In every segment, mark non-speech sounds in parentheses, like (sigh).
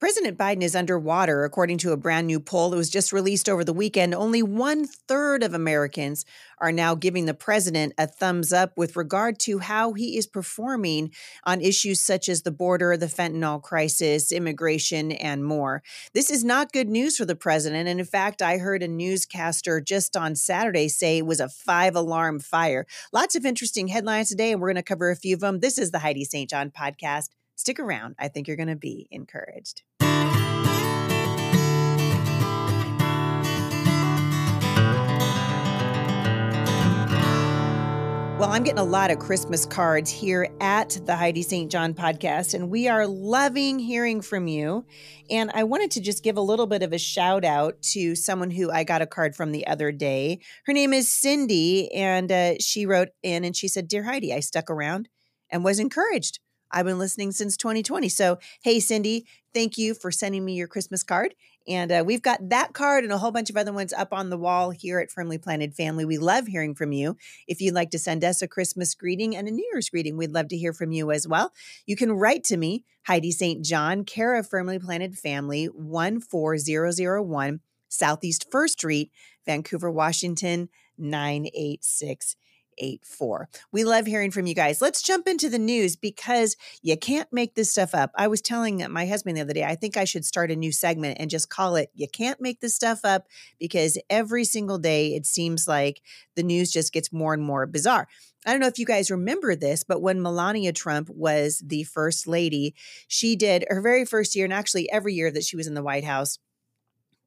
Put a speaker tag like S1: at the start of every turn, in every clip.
S1: President Biden is underwater, according to a brand new poll that was just released over the weekend. Only one third of Americans are now giving the president a thumbs up with regard to how he is performing on issues such as the border, the fentanyl crisis, immigration, and more. This is not good news for the president. And in fact, I heard a newscaster just on Saturday say it was a five alarm fire. Lots of interesting headlines today, and we're going to cover a few of them. This is the Heidi St. John podcast. Stick around. I think you're going to be encouraged. Well, I'm getting a lot of Christmas cards here at the Heidi St. John podcast, and we are loving hearing from you. And I wanted to just give a little bit of a shout out to someone who I got a card from the other day. Her name is Cindy, and uh, she wrote in and she said, Dear Heidi, I stuck around and was encouraged. I've been listening since 2020. So, hey, Cindy, thank you for sending me your Christmas card. And uh, we've got that card and a whole bunch of other ones up on the wall here at Firmly Planted Family. We love hearing from you. If you'd like to send us a Christmas greeting and a New Year's greeting, we'd love to hear from you as well. You can write to me, Heidi St. John, care of Firmly Planted Family, 14001 Southeast First Street, Vancouver, Washington, 986 884. We love hearing from you guys. Let's jump into the news because you can't make this stuff up. I was telling my husband the other day, I think I should start a new segment and just call it You Can't Make This Stuff Up because every single day it seems like the news just gets more and more bizarre. I don't know if you guys remember this, but when Melania Trump was the first lady, she did her very first year, and actually every year that she was in the White House,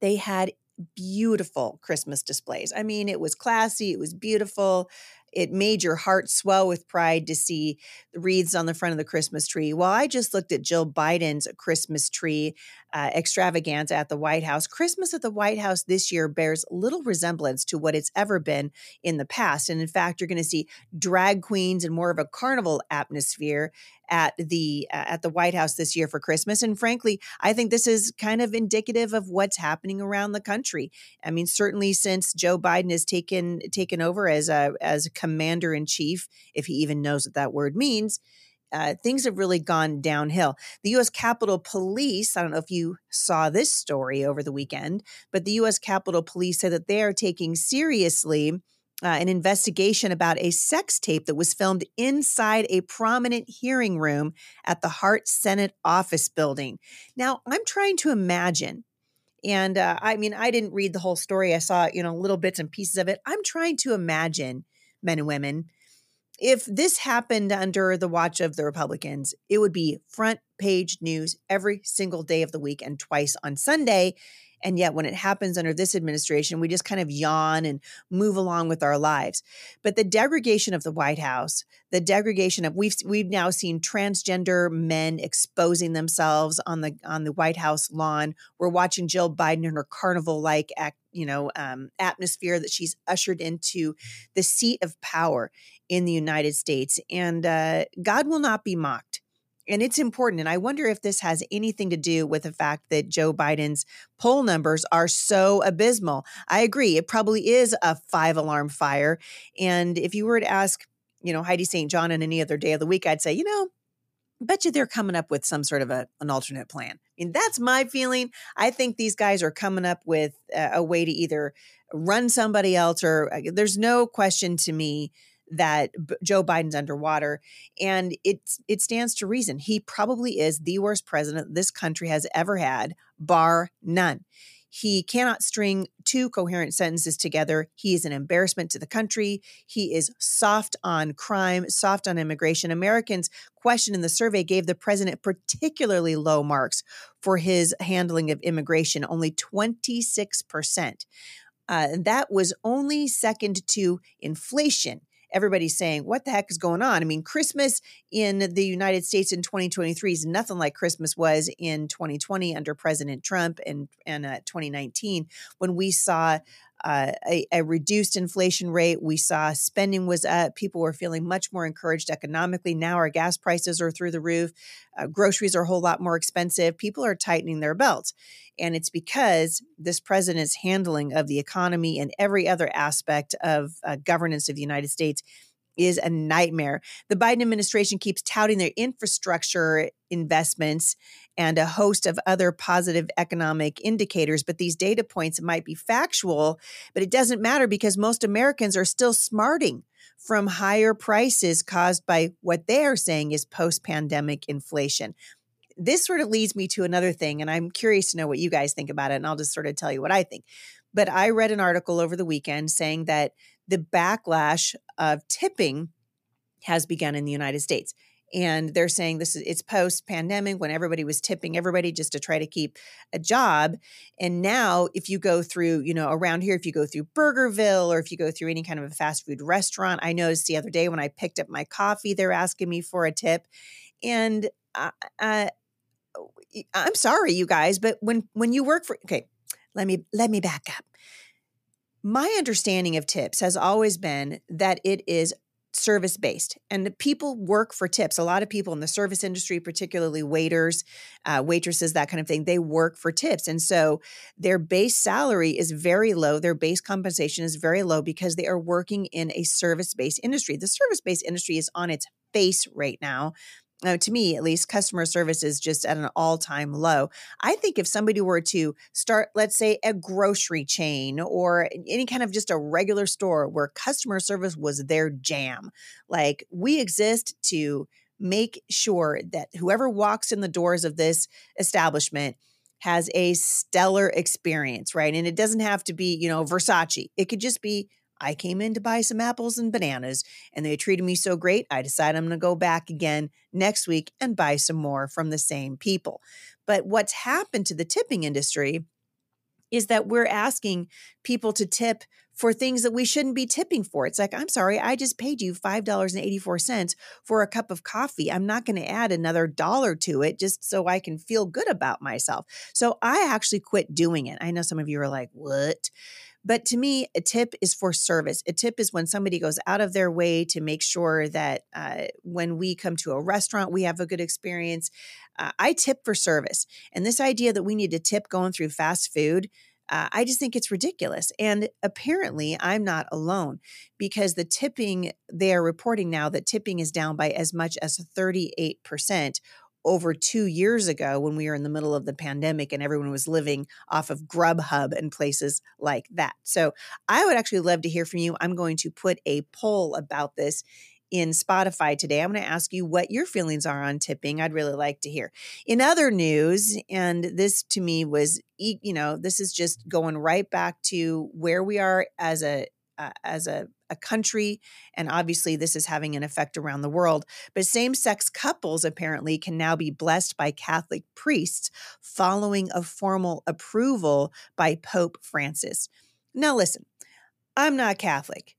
S1: they had beautiful Christmas displays. I mean, it was classy, it was beautiful it made your heart swell with pride to see the wreaths on the front of the Christmas tree. Well, I just looked at Jill Biden's Christmas tree uh, extravaganza at the White House. Christmas at the White House this year bears little resemblance to what it's ever been in the past. And in fact, you're going to see drag queens and more of a carnival atmosphere at the uh, at the White House this year for Christmas. And frankly, I think this is kind of indicative of what's happening around the country. I mean, certainly since Joe Biden has taken taken over as a as commander in chief, if he even knows what that word means, uh, things have really gone downhill. The U.S. Capitol Police, I don't know if you saw this story over the weekend, but the U.S. Capitol Police said that they are taking seriously uh, an investigation about a sex tape that was filmed inside a prominent hearing room at the Hart Senate office building. Now, I'm trying to imagine. And uh, I mean, I didn't read the whole story. I saw, you know, little bits and pieces of it. I'm trying to imagine men and women if this happened under the watch of the Republicans, it would be front page news every single day of the week and twice on Sunday. And yet, when it happens under this administration, we just kind of yawn and move along with our lives. But the degradation of the White House, the degradation of we've we've now seen transgender men exposing themselves on the on the White House lawn. We're watching Jill Biden in her carnival like act, you know um, atmosphere that she's ushered into the seat of power in the United States, and uh, God will not be mocked. And it's important. And I wonder if this has anything to do with the fact that Joe Biden's poll numbers are so abysmal. I agree. It probably is a five alarm fire. And if you were to ask, you know, Heidi St. John on any other day of the week, I'd say, you know, bet you they're coming up with some sort of a, an alternate plan. I mean, that's my feeling. I think these guys are coming up with a, a way to either run somebody else or uh, there's no question to me that B- Joe Biden's underwater, and it it stands to reason. He probably is the worst president this country has ever had, bar none. He cannot string two coherent sentences together. He is an embarrassment to the country. He is soft on crime, soft on immigration. Americans questioned in the survey gave the president particularly low marks for his handling of immigration, only 26%. Uh, that was only second to inflation everybody's saying, what the heck is going on? I mean, Christmas in the United States in 2023 is nothing like Christmas was in 2020 under President Trump and, and uh, 2019 when we saw uh, a, a, reduced inflation rate. We saw spending was up. People were feeling much more encouraged economically. Now our gas prices are through the roof. Uh, groceries are a whole lot more expensive. People are tightening their belts. And it's because this president's handling of the economy and every other aspect of uh, governance of the United States is a nightmare. The Biden administration keeps touting their infrastructure investments and a host of other positive economic indicators, but these data points might be factual, but it doesn't matter because most Americans are still smarting from higher prices caused by what they are saying is post pandemic inflation. This sort of leads me to another thing, and I'm curious to know what you guys think about it, and I'll just sort of tell you what I think. But I read an article over the weekend saying that the backlash of tipping has begun in the United States. And they're saying this is it's post pandemic when everybody was tipping everybody just to try to keep a job. And now, if you go through, you know, around here, if you go through Burgerville or if you go through any kind of a fast food restaurant, I noticed the other day when I picked up my coffee, they're asking me for a tip. And uh, uh, I'm sorry, you guys, but when when you work for okay, let me let me back up my understanding of tips has always been that it is service based and people work for tips. A lot of people in the service industry particularly waiters uh, waitresses that kind of thing they work for tips and so their base salary is very low their base compensation is very low because they are working in a service based industry. The service based industry is on its face right now uh, to me at least, customer service is just at an all time low. I think if somebody were to start, let's say, a grocery chain or any kind of just a regular store where customer service was their jam, like we exist to make sure that whoever walks in the doors of this establishment has a stellar experience, right? And it doesn't have to be, you know, Versace. It could just be I came in to buy some apples and bananas, and they treated me so great, I decided I'm going to go back again next week and buy some more from the same people. But what's happened to the tipping industry is that we're asking people to tip for things that we shouldn't be tipping for. It's like, I'm sorry, I just paid you $5.84 for a cup of coffee. I'm not going to add another dollar to it just so I can feel good about myself. So I actually quit doing it. I know some of you are like, what? But to me, a tip is for service. A tip is when somebody goes out of their way to make sure that uh, when we come to a restaurant, we have a good experience. Uh, I tip for service. And this idea that we need to tip going through fast food, uh, I just think it's ridiculous. And apparently, I'm not alone because the tipping, they are reporting now that tipping is down by as much as 38% over two years ago when we were in the middle of the pandemic and everyone was living off of Grubhub and places like that. So I would actually love to hear from you. I'm going to put a poll about this in Spotify today. I'm going to ask you what your feelings are on tipping. I'd really like to hear. In other news, and this to me was, you know, this is just going right back to where we are as a uh, as a, a country. And obviously, this is having an effect around the world. But same sex couples apparently can now be blessed by Catholic priests following a formal approval by Pope Francis. Now, listen, I'm not Catholic,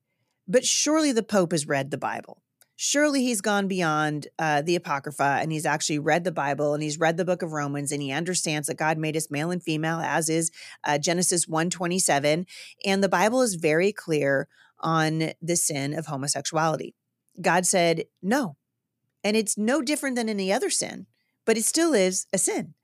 S1: but surely the Pope has read the Bible surely he's gone beyond uh, the apocrypha and he's actually read the bible and he's read the book of romans and he understands that god made us male and female as is uh, genesis 127 and the bible is very clear on the sin of homosexuality. God said no. And it's no different than any other sin but it still is a sin.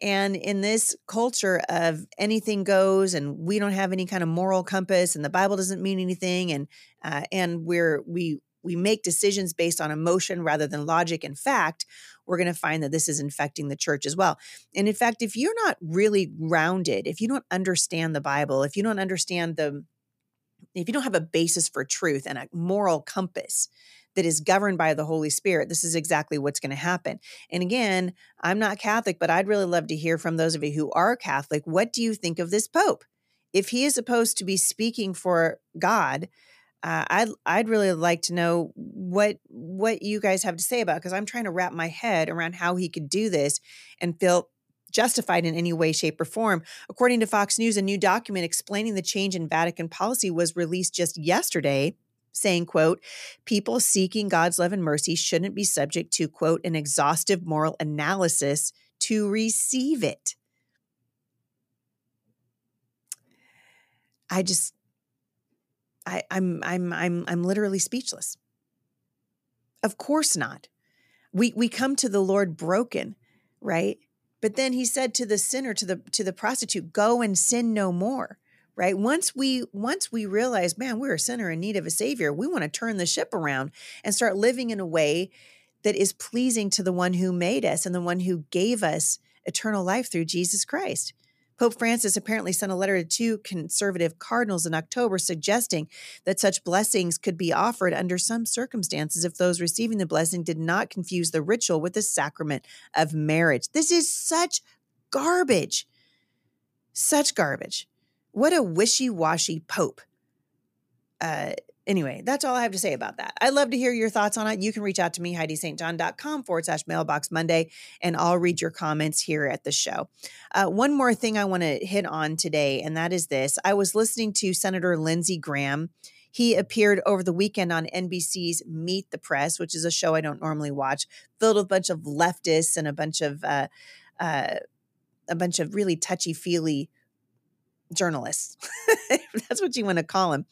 S1: And in this culture of anything goes, and we don't have any kind of moral compass, and the Bible doesn't mean anything, and uh, and we're we we make decisions based on emotion rather than logic and fact, we're going to find that this is infecting the church as well. And in fact, if you're not really grounded, if you don't understand the Bible, if you don't understand the if you don't have a basis for truth and a moral compass that is governed by the Holy Spirit, this is exactly what's going to happen. And again, I'm not Catholic, but I'd really love to hear from those of you who are Catholic. What do you think of this Pope? If he is supposed to be speaking for God, uh, I'd I'd really like to know what what you guys have to say about because I'm trying to wrap my head around how he could do this and feel justified in any way, shape, or form. According to Fox News, a new document explaining the change in Vatican policy was released just yesterday saying quote people seeking god's love and mercy shouldn't be subject to quote an exhaustive moral analysis to receive it i just I, I'm I'm I'm I'm literally speechless. Of course not. We we come to the Lord broken, right? But then he said to the sinner, to the to the prostitute, go and sin no more. right once we once we realize man we're a sinner in need of a savior we want to turn the ship around and start living in a way that is pleasing to the one who made us and the one who gave us eternal life through jesus christ Pope Francis apparently sent a letter to two conservative cardinals in October suggesting that such blessings could be offered under some circumstances if those receiving the blessing did not confuse the ritual with the sacrament of marriage. This is such garbage. Such garbage. What a wishy washy Pope. Uh, anyway, that's all I have to say about that. I'd love to hear your thoughts on it. You can reach out to me, HeidiSt.John.com forward slash mailbox Monday, and I'll read your comments here at the show. Uh, one more thing I want to hit on today, and that is this. I was listening to Senator Lindsey Graham. He appeared over the weekend on NBC's Meet the Press, which is a show I don't normally watch, filled with a bunch of leftists and a bunch of uh, uh, a bunch of really touchy feely journalists. (laughs) That's what you want to call them.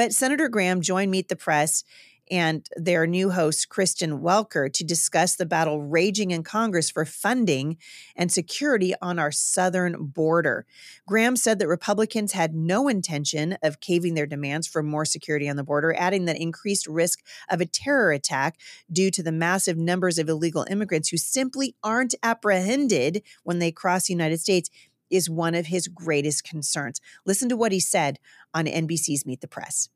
S1: But Senator Graham joined Meet the Press and their new host, Kristen Welker, to discuss the battle raging in Congress for funding and security on our southern border. Graham said that Republicans had no intention of caving their demands for more security on the border, adding that increased risk of a terror attack due to the massive numbers of illegal immigrants who simply aren't apprehended when they cross the United States is one of his greatest concerns. Listen to what he said on NBC's Meet the Press.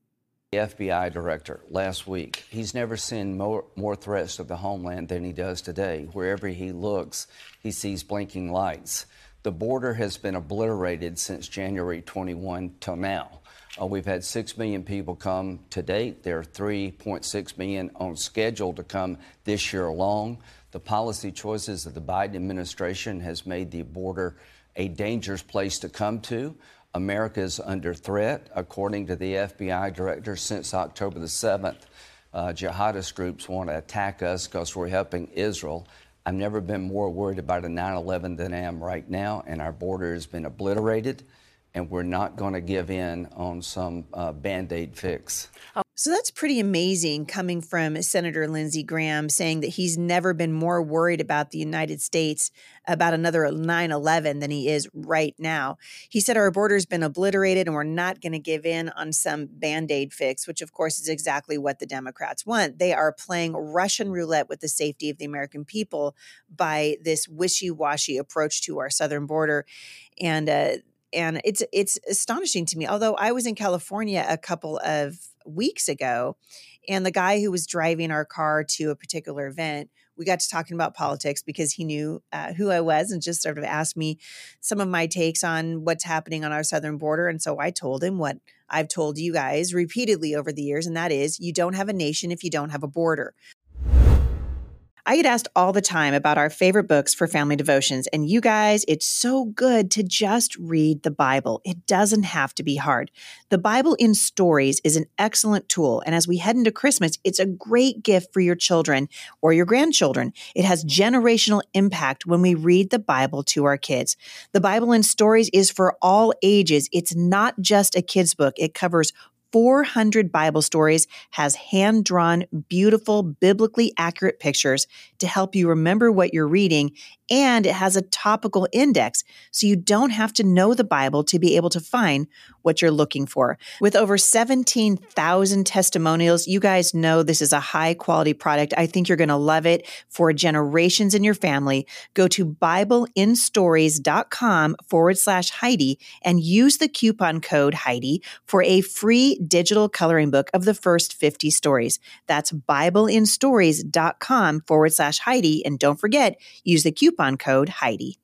S2: The FBI director last week, he's never seen more, more threats to the homeland than he does today. Wherever he looks, he sees blinking lights. The border has been obliterated since January 21 till now. Uh, we've had 6 million people come to date. There are 3.6 million on schedule to come this year alone. The policy choices of the Biden administration has made the border a dangerous place to come to. America is under threat, according to the FBI director, since October the 7th. Uh, jihadist groups want to attack us because we're helping Israel. I've never been more worried about a 9 11 than I am right now, and our border has been obliterated, and we're not going to give in on some uh, band aid fix.
S1: So that's pretty amazing coming from Senator Lindsey Graham saying that he's never been more worried about the United States about another 9 11 than he is right now. He said our border's been obliterated and we're not going to give in on some band aid fix, which of course is exactly what the Democrats want. They are playing Russian roulette with the safety of the American people by this wishy washy approach to our southern border. And, uh, and it's it's astonishing to me. Although I was in California a couple of weeks ago, and the guy who was driving our car to a particular event, we got to talking about politics because he knew uh, who I was and just sort of asked me some of my takes on what's happening on our southern border. And so I told him what I've told you guys repeatedly over the years, and that is you don't have a nation if you don't have a border. I get asked all the time about our favorite books for family devotions. And you guys, it's so good to just read the Bible. It doesn't have to be hard. The Bible in Stories is an excellent tool. And as we head into Christmas, it's a great gift for your children or your grandchildren. It has generational impact when we read the Bible to our kids. The Bible in Stories is for all ages. It's not just a kid's book, it covers 400 Bible stories, has hand drawn, beautiful, biblically accurate pictures to help you remember what you're reading and it has a topical index so you don't have to know the Bible to be able to find what you're looking for. With over 17,000 testimonials, you guys know this is a high quality product. I think you're going to love it for generations in your family. Go to BibleInStories.com forward slash Heidi and use the coupon code Heidi for a free digital coloring book of the first 50 stories. That's BibleInStories.com forward slash Heidi. And don't forget, use the coupon coupon code Heidi.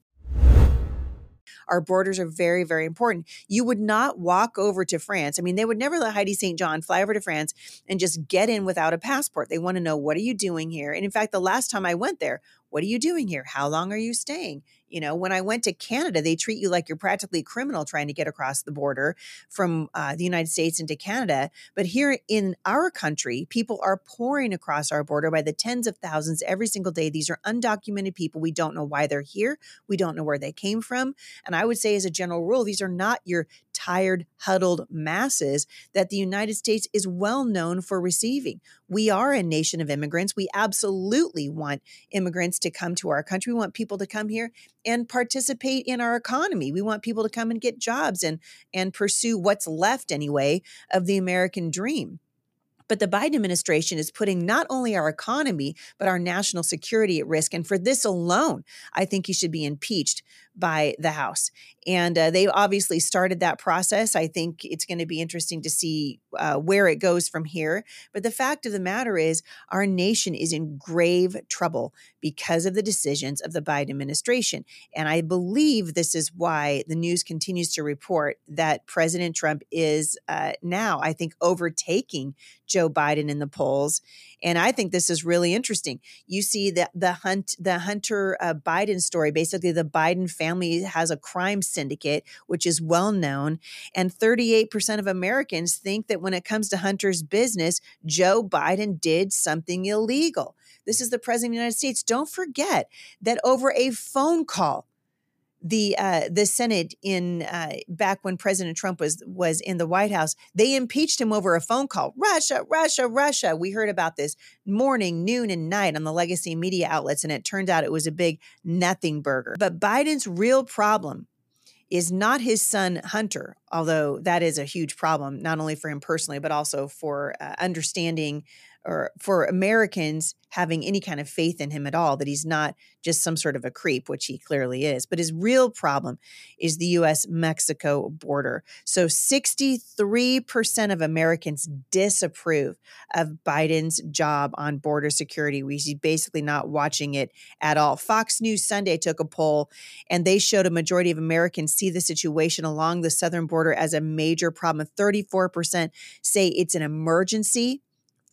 S1: Our borders are very, very important. You would not walk over to France. I mean, they would never let Heidi St. John fly over to France and just get in without a passport. They want to know, what are you doing here? And in fact, the last time I went there, what are you doing here? How long are you staying? You know, when I went to Canada, they treat you like you're practically a criminal trying to get across the border from uh, the United States into Canada. But here in our country, people are pouring across our border by the tens of thousands every single day. These are undocumented people. We don't know why they're here. We don't know where they came from. And I would say, as a general rule, these are not your tired, huddled masses that the United States is well known for receiving. We are a nation of immigrants. We absolutely want immigrants to come to our country. We want people to come here and participate in our economy. We want people to come and get jobs and and pursue what's left anyway of the American dream. But the Biden administration is putting not only our economy, but our national security at risk. And for this alone, I think he should be impeached by the House. And uh, they obviously started that process. I think it's going to be interesting to see uh, where it goes from here. But the fact of the matter is, our nation is in grave trouble because of the decisions of the Biden administration. And I believe this is why the news continues to report that President Trump is uh, now, I think, overtaking Joe Biden in the polls. And I think this is really interesting. You see that the hunt, the Hunter uh, Biden story, basically the Biden family has a crime syndicate, which is well known. And 38% of Americans think that when it comes to Hunter's business, Joe Biden did something illegal. This is the president of the United States. Don't forget that over a phone call, the uh, the Senate in uh, back when President Trump was was in the White House, they impeached him over a phone call. Russia, Russia, Russia. We heard about this morning, noon, and night on the legacy media outlets, and it turned out it was a big nothing burger. But Biden's real problem is not his son Hunter, although that is a huge problem not only for him personally but also for uh, understanding or for Americans having any kind of faith in him at all, that he's not just some sort of a creep, which he clearly is. But his real problem is the US Mexico border. So 63% of Americans disapprove of Biden's job on border security. See basically not watching it at all. Fox News Sunday took a poll and they showed a majority of Americans see the situation along the southern border as a major problem. 34% say it's an emergency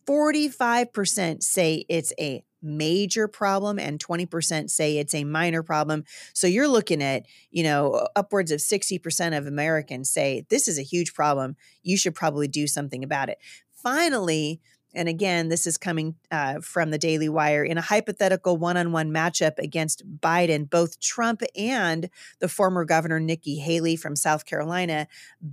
S1: 45% say it's a major problem and 20% say it's a minor problem. So you're looking at, you know, upwards of 60% of Americans say this is a huge problem. You should probably do something about it. Finally, and again, this is coming uh, from the Daily Wire. In a hypothetical one on one matchup against Biden, both Trump and the former governor Nikki Haley from South Carolina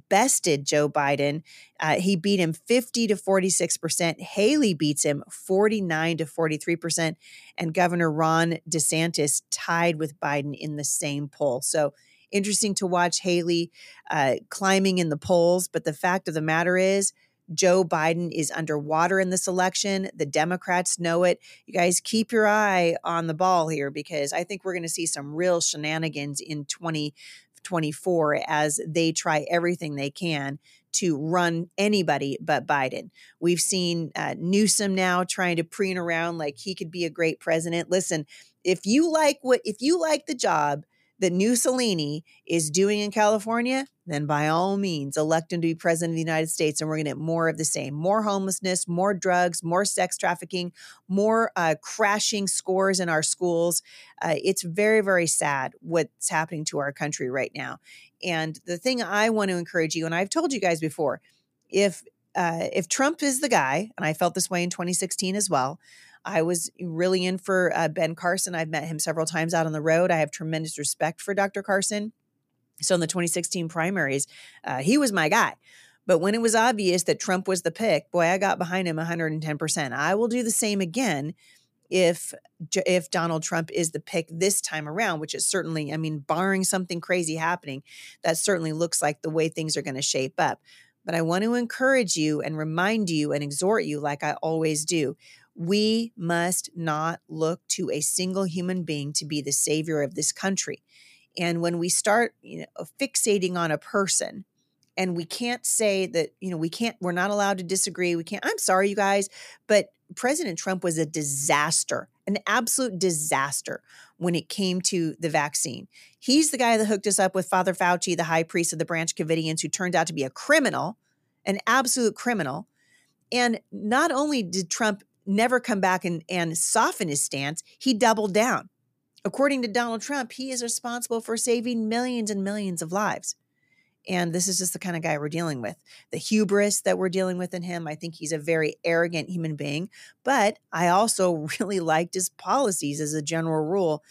S1: bested Joe Biden. Uh, he beat him 50 to 46%. Haley beats him 49 to 43%. And Governor Ron DeSantis tied with Biden in the same poll. So, interesting to watch Haley uh, climbing in the polls. But the fact of the matter is, Joe Biden is underwater in this election. The Democrats know it. You guys keep your eye on the ball here because I think we're going to see some real shenanigans in 2024 as they try everything they can to run anybody but Biden. We've seen uh, Newsom now trying to preen around like he could be a great president. Listen, if you like what if you like the job that Mussolini is doing in California, then by all means elect him to be president of the United States. And we're going to get more of the same more homelessness, more drugs, more sex trafficking, more uh, crashing scores in our schools. Uh, it's very, very sad what's happening to our country right now. And the thing I want to encourage you, and I've told you guys before, if uh, if Trump is the guy, and I felt this way in 2016 as well, I was really in for uh, Ben Carson. I've met him several times out on the road. I have tremendous respect for Dr. Carson. So in the 2016 primaries, uh, he was my guy. But when it was obvious that Trump was the pick, boy, I got behind him 110%. I will do the same again if if Donald Trump is the pick this time around, which is certainly, I mean, barring something crazy happening, that certainly looks like the way things are going to shape up. But I want to encourage you and remind you and exhort you, like I always do we must not look to a single human being to be the savior of this country. And when we start you know, fixating on a person, and we can't say that, you know, we can't, we're not allowed to disagree. We can't, I'm sorry, you guys, but President Trump was a disaster, an absolute disaster when it came to the vaccine. He's the guy that hooked us up with Father Fauci, the high priest of the Branch Covidians, who turned out to be a criminal, an absolute criminal. And not only did Trump never come back and, and soften his stance, he doubled down. According to Donald Trump, he is responsible for saving millions and millions of lives. And this is just the kind of guy we're dealing with. The hubris that we're dealing with in him. I think he's a very arrogant human being, but I also (laughs) really liked his policies as a general rule.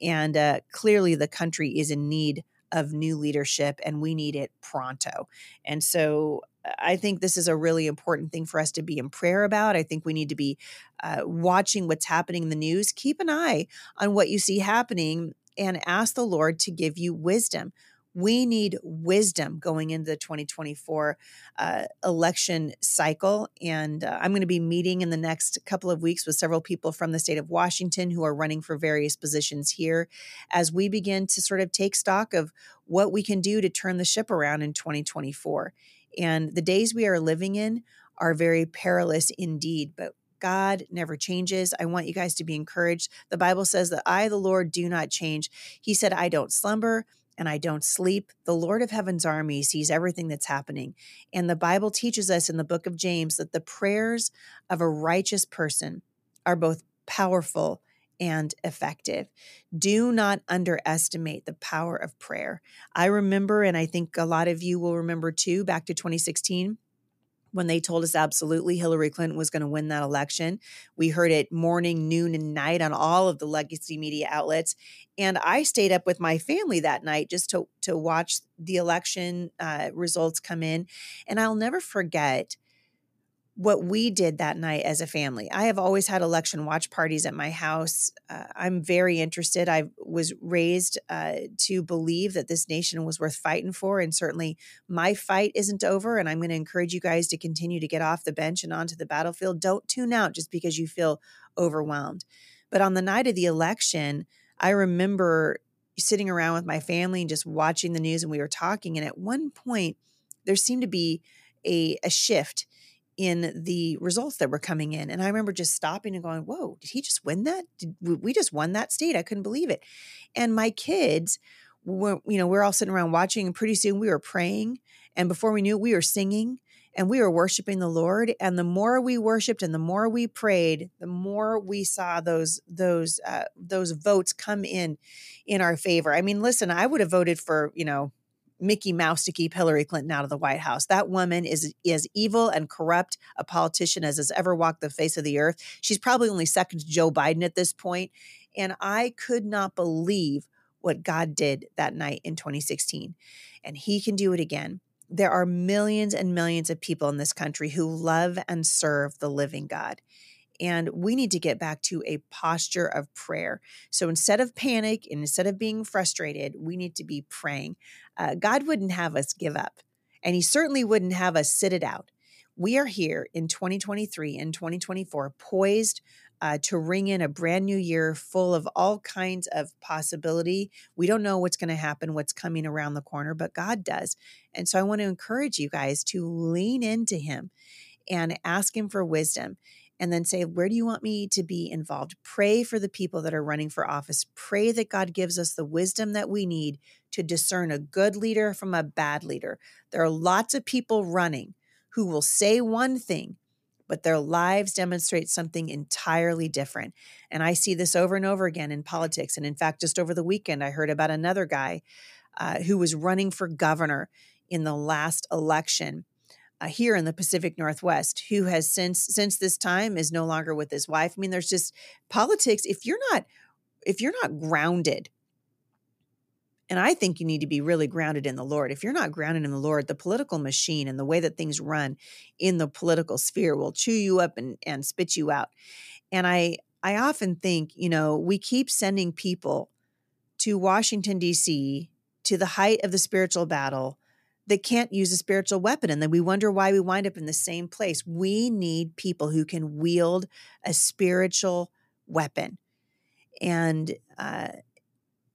S1: And uh, clearly, the country is in need of new leadership, and we need it pronto. And so I think this is a really important thing for us to be in prayer about. I think we need to be uh, watching what's happening in the news. Keep an eye on what you see happening and ask the Lord to give you wisdom. We need wisdom going into the 2024 uh, election cycle. And uh, I'm going to be meeting in the next couple of weeks with several people from the state of Washington who are running for various positions here as we begin to sort of take stock of what we can do to turn the ship around in 2024. And the days we are living in are very perilous indeed, but God never changes. I want you guys to be encouraged. The Bible says that I, the Lord, do not change. He said, I don't slumber and I don't sleep. The Lord of heaven's army sees everything that's happening. And the Bible teaches us in the book of James that the prayers of a righteous person are both powerful and effective. Do not underestimate the power of prayer. I remember, and I think a lot of you will remember too, back to 2016 when they told us absolutely Hillary Clinton was going to win that election. We heard it morning, noon, and night on all of the legacy media outlets. And I stayed up with my family that night just to, to watch the election uh, results come in. And I'll never forget what we did that night as a family. I have always had election watch parties at my house. Uh, I'm very interested. I was raised uh, to believe that this nation was worth fighting for. And certainly my fight isn't over. And I'm going to encourage you guys to continue to get off the bench and onto the battlefield. Don't tune out just because you feel overwhelmed. But on the night of the election, I remember sitting around with my family and just watching the news and we were talking. And at one point, there seemed to be a, a shift in the results that were coming in. And I remember just stopping and going, Whoa, did he just win that? Did we just won that state? I couldn't believe it. And my kids were, you know, we're all sitting around watching, and pretty soon we were praying. And before we knew it, we were singing and we were worshiping the Lord. And the more we worshiped and the more we prayed, the more we saw those those uh, those votes come in in our favor. I mean, listen, I would have voted for you know Mickey Mouse to keep Hillary Clinton out of the White House. That woman is as evil and corrupt a politician as has ever walked the face of the earth. She's probably only second to Joe Biden at this point. And I could not believe what God did that night in 2016. And he can do it again. There are millions and millions of people in this country who love and serve the living God. And we need to get back to a posture of prayer. So instead of panic and instead of being frustrated, we need to be praying. Uh, God wouldn't have us give up, and He certainly wouldn't have us sit it out. We are here in 2023 and 2024, poised uh, to ring in a brand new year full of all kinds of possibility. We don't know what's going to happen, what's coming around the corner, but God does. And so I want to encourage you guys to lean into Him and ask Him for wisdom and then say, Where do you want me to be involved? Pray for the people that are running for office. Pray that God gives us the wisdom that we need to discern a good leader from a bad leader. There are lots of people running who will say one thing, but their lives demonstrate something entirely different. And I see this over and over again in politics. And in fact, just over the weekend, I heard about another guy uh, who was running for governor in the last election uh, here in the Pacific Northwest who has since since this time is no longer with his wife. I mean, there's just politics. If you're not if you're not grounded, and I think you need to be really grounded in the Lord. If you're not grounded in the Lord, the political machine and the way that things run in the political sphere will chew you up and, and spit you out. And I I often think, you know, we keep sending people to Washington, D.C., to the height of the spiritual battle that can't use a spiritual weapon. And then we wonder why we wind up in the same place. We need people who can wield a spiritual weapon. And, uh,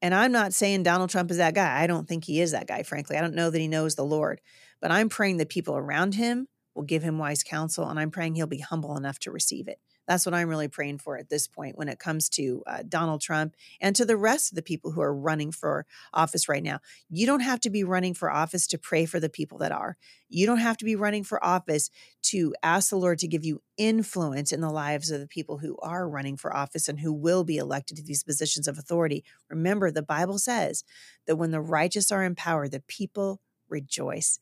S1: and I'm not saying Donald Trump is that guy. I don't think he is that guy, frankly. I don't know that he knows the Lord. But I'm praying that people around him will give him wise counsel, and I'm praying he'll be humble enough to receive it. That's what I'm really praying for at this point when it comes to uh, Donald Trump and to the rest of the people who are running for office right now. You don't have to be running for office to pray for the people that are. You don't have to be running for office to ask the Lord to give you influence in the lives of the people who are running for office and who will be elected to these positions of authority. Remember, the Bible says that when the righteous are in power, the people rejoice.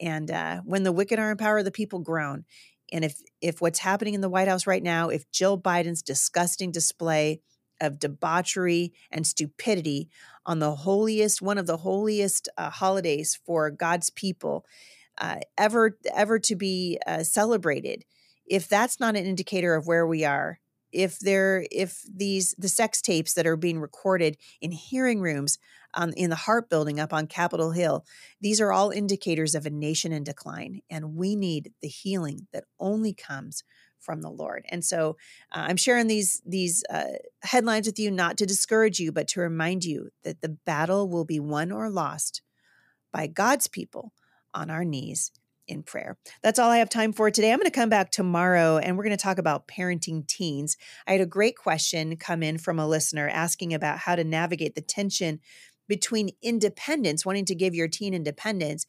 S1: And uh, when the wicked are in power, the people groan. And if if what's happening in the White House right now, if Jill Biden's disgusting display of debauchery and stupidity on the holiest, one of the holiest uh, holidays for God's people uh, ever, ever to be uh, celebrated, if that's not an indicator of where we are, if there, if these the sex tapes that are being recorded in hearing rooms on, in the Hart Building up on Capitol Hill. These are all indicators of a nation in decline, and we need the healing that only comes from the Lord. And so uh, I'm sharing these these uh, headlines with you not to discourage you, but to remind you that the battle will be won or lost by God's people on our knees in prayer. That's all I have time for today. I'm going to come back tomorrow and we're going to talk about parenting teens. I had a great question come in from a listener asking about how to navigate the tension between independence, wanting to give your teen independence,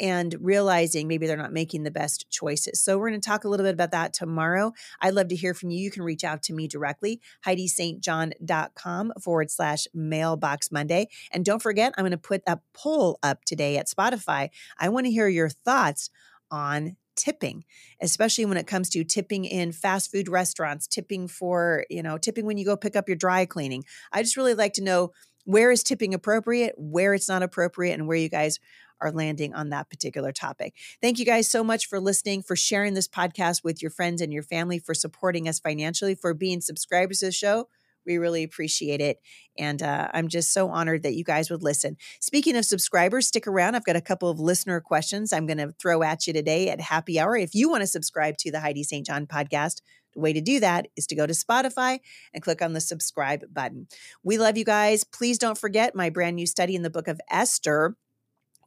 S1: and realizing maybe they're not making the best choices. So, we're going to talk a little bit about that tomorrow. I'd love to hear from you. You can reach out to me directly, HeidiSt.John.com forward slash mailbox Monday. And don't forget, I'm going to put a poll up today at Spotify. I want to hear your thoughts on tipping especially when it comes to tipping in fast food restaurants tipping for you know tipping when you go pick up your dry cleaning i just really like to know where is tipping appropriate, where it's not appropriate, and where you guys are landing on that particular topic. Thank you guys so much for listening, for sharing this podcast with your friends and your family, for supporting us financially, for being subscribers to the show. We really appreciate it. And uh, I'm just so honored that you guys would listen. Speaking of subscribers, stick around. I've got a couple of listener questions I'm going to throw at you today at happy hour. If you want to subscribe to the Heidi St. John podcast, the way to do that is to go to Spotify and click on the subscribe button. We love you guys. Please don't forget my brand new study in the book of Esther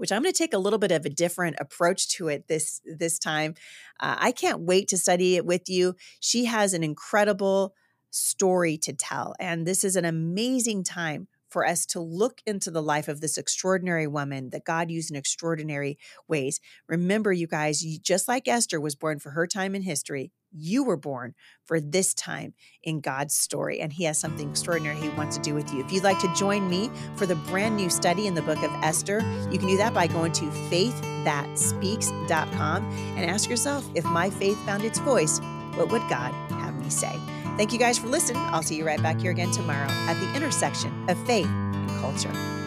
S1: which I'm going to take a little bit of a different approach to it this this time. Uh, I can't wait to study it with you. She has an incredible story to tell, and this is an amazing time for us to look into the life of this extraordinary woman that God used in extraordinary ways. Remember, you guys, you, just like Esther was born for her time in history, you were born for this time in God's story, and He has something extraordinary He wants to do with you. If you'd like to join me for the brand new study in the book of Esther, you can do that by going to faiththatspeaks.com and ask yourself if my faith found its voice, what would God have me say? Thank you guys for listening. I'll see you right back here again tomorrow at the intersection of faith and culture.